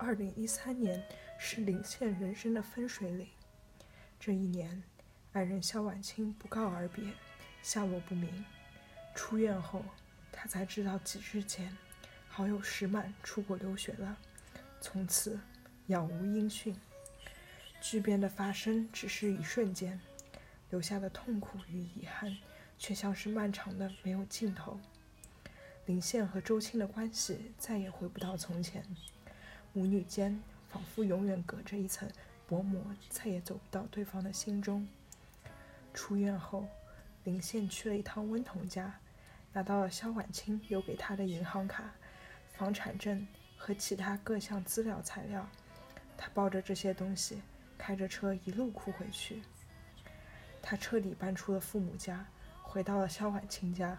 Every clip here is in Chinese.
二零一三年是林宪人生的分水岭。这一年，爱人萧婉清不告而别，下落不明。出院后，他才知道几日前，好友石满出国留学了，从此杳无音讯。巨变的发生只是一瞬间，留下的痛苦与遗憾，却像是漫长的没有尽头。林宪和周青的关系再也回不到从前，母女间仿佛永远隔着一层薄膜，再也走不到对方的心中。出院后，林宪去了一趟温彤家，拿到了萧婉清留给他的银行卡、房产证和其他各项资料材料。他抱着这些东西，开着车一路哭回去。他彻底搬出了父母家，回到了萧婉清家，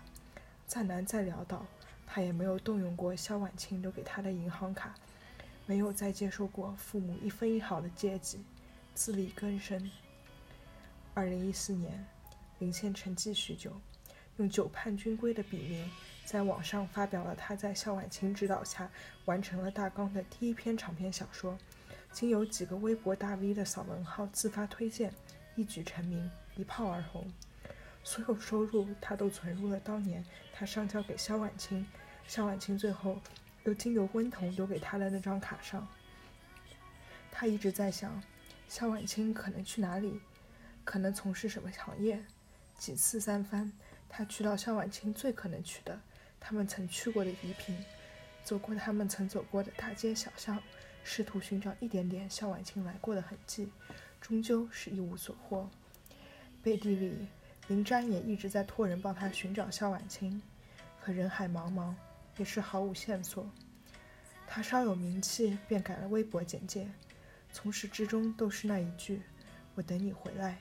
再难再潦倒。他也没有动用过萧婉清留给他的银行卡，没有再接受过父母一分一毫的接济，自力更生。二零一四年，林献沉寂许久，用“久叛军规”的笔名，在网上发表了他在肖婉清指导下完成了大纲的第一篇长篇小说，经由几个微博大 V 的扫文号自发推荐，一举成名，一炮而红。所有收入他都存入了当年他上交给肖婉清，肖婉清最后又经由温彤留给他的那张卡上。他一直在想，萧婉清可能去哪里，可能从事什么行业。几次三番，他去到萧婉清最可能去的，他们曾去过的宜平，走过他们曾走过的大街小巷，试图寻找一点点萧婉清来过的痕迹，终究是一无所获。背地里。林詹也一直在托人帮他寻找萧婉清，可人海茫茫，也是毫无线索。他稍有名气，便改了微博简介，从始至终都是那一句：“我等你回来，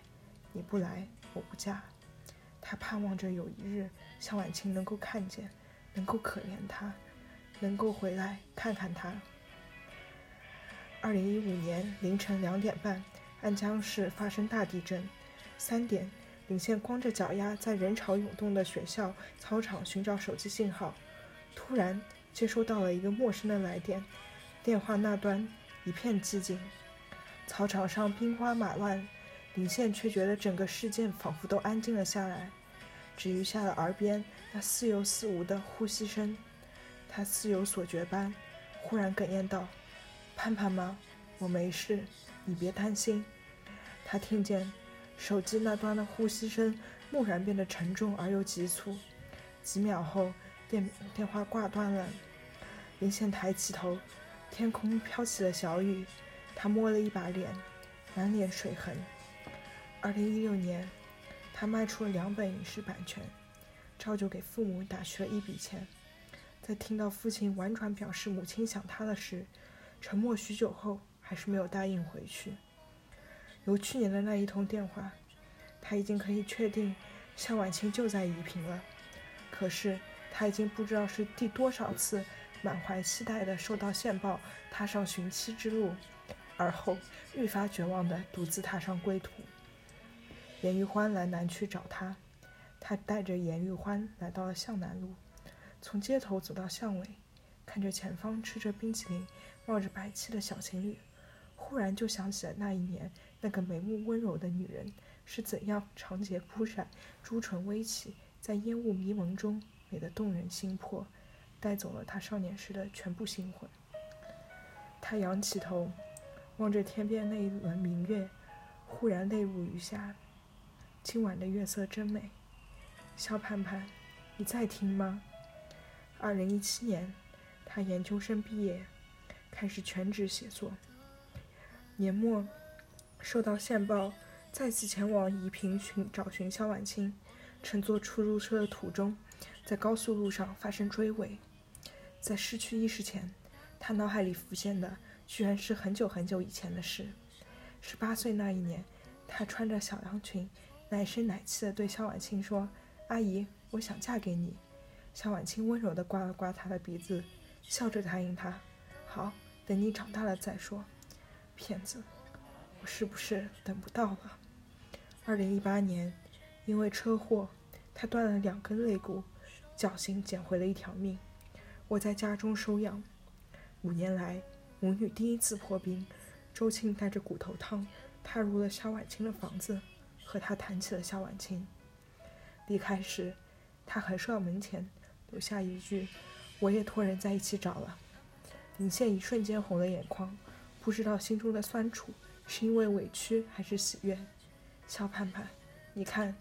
你不来，我不嫁。”他盼望着有一日向婉清能够看见，能够可怜他，能够回来看看他。二零一五年凌晨两点半，安江市发生大地震，三点。林宪光着脚丫在人潮涌动的学校操场寻找手机信号，突然接收到了一个陌生的来电，电话那端一片寂静，操场上兵荒马乱，林宪却觉得整个世界仿佛都安静了下来，只余下了耳边那似有似无的呼吸声。他似有所觉般，忽然哽咽道：“盼盼吗？我没事，你别担心。”他听见。手机那端的呼吸声蓦然变得沉重而又急促，几秒后，电电话挂断了。林宪抬起头，天空飘起了小雨，他摸了一把脸，满脸水痕。二零一六年，他卖出了两本影视版权，照旧给父母打去了一笔钱。在听到父亲婉转表示母亲想他的时，沉默许久后，还是没有答应回去。由去年的那一通电话，他已经可以确定向婉清就在宜平了。可是他已经不知道是第多少次满怀期待的收到线报，踏上寻妻之路，而后愈发绝望的独自踏上归途。严玉欢来南区找他，他带着严玉欢来到了向南路，从街头走到巷尾，看着前方吃着冰淇淋、冒着白气的小情侣，忽然就想起了那一年。那个眉目温柔的女人是怎样长睫扑闪、朱唇微启，在烟雾迷蒙中美的动人心魄，带走了他少年时的全部心魂。他仰起头，望着天边那一轮明月，忽然泪如雨下。今晚的月色真美，肖盼盼，你在听吗？二零一七年，他研究生毕业，开始全职写作。年末。受到线报，再次前往宜平寻找寻肖婉清。乘坐出租车的途中，在高速路上发生追尾。在失去意识前，他脑海里浮现的居然是很久很久以前的事。十八岁那一年，他穿着小洋裙，奶声奶气地对萧婉清说：“阿姨，我想嫁给你。”萧婉清温柔地刮了刮他的鼻子，笑着答应他：“好，等你长大了再说。”骗子。我是不是等不到了？二零一八年，因为车祸，他断了两根肋骨，侥幸捡回了一条命。我在家中收养。五年来，母女第一次破冰，周庆带着骨头汤踏入了夏晚清的房子，和他谈起了夏晚清。离开时，他还是要门前留下一句：“我也托人在一起找了。”林宪一瞬间红了眼眶，不知道心中的酸楚是因为委屈还是喜悦。肖盼盼，你看，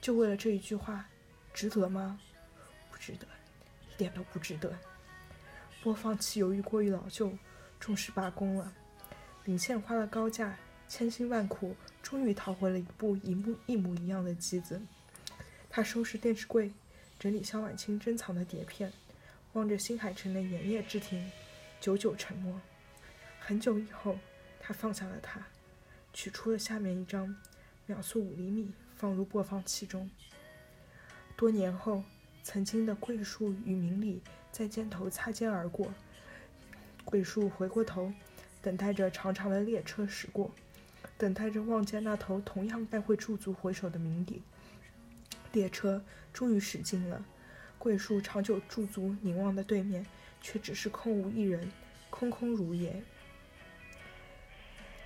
就为了这一句话，值得吗？值得，一点都不值得。播放器由于过于老旧，终是罢工了。林倩花了高价，千辛万苦，终于淘回了一部一模一模一样的机子。他收拾电视柜，整理萧婉清珍藏的碟片，望着新海诚的《炎夜之庭》，久久沉默。很久以后，他放下了它，取出了下面一张，秒速五厘米，放入播放器中。多年后，曾经的桂树与明里在肩头擦肩而过。桂树回过头，等待着长长的列车驶过，等待着望见那头同样该会驻足回首的明里。列车终于驶近了，桂树长久驻足凝望的对面，却只是空无一人，空空如也。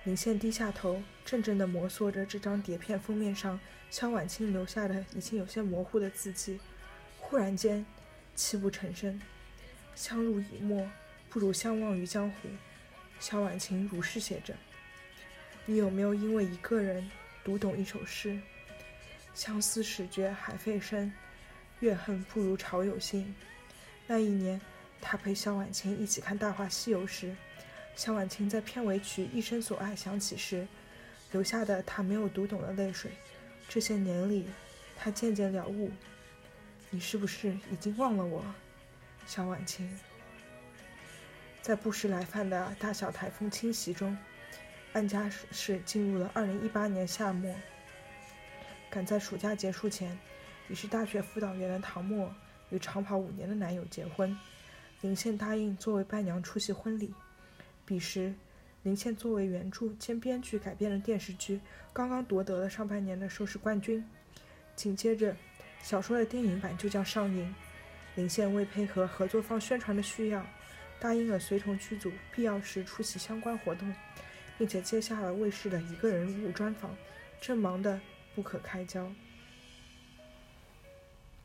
林宪低下头，怔怔地摩挲着这张碟片封面上萧婉清留下的已经有些模糊的字迹，忽然间泣不成声。相濡以沫，不如相忘于江湖。萧婉清如是写着。你有没有因为一个人读懂一首诗？相思始觉海费深，月恨不如潮有心。那一年，他陪萧婉清一起看《大话西游》时，萧婉清在片尾曲《一生所爱》响起时，留下的他没有读懂的泪水。这些年里，他渐渐了悟。你是不是已经忘了我，小婉晴？在不时来犯的大小台风侵袭中，安家市进入了二零一八年夏末。赶在暑假结束前，已是大学辅导员的唐默与长跑五年的男友结婚，林倩答应作为伴娘出席婚礼。彼时，林倩作为原著兼编剧改编的电视剧刚刚夺得了上半年的收视冠军，紧接着小说的电影版就将上映。林宪为配合合作方宣传的需要，答应了随同剧组必要时出席相关活动，并且接下了卫视的一个人物专访，正忙得。不可开交。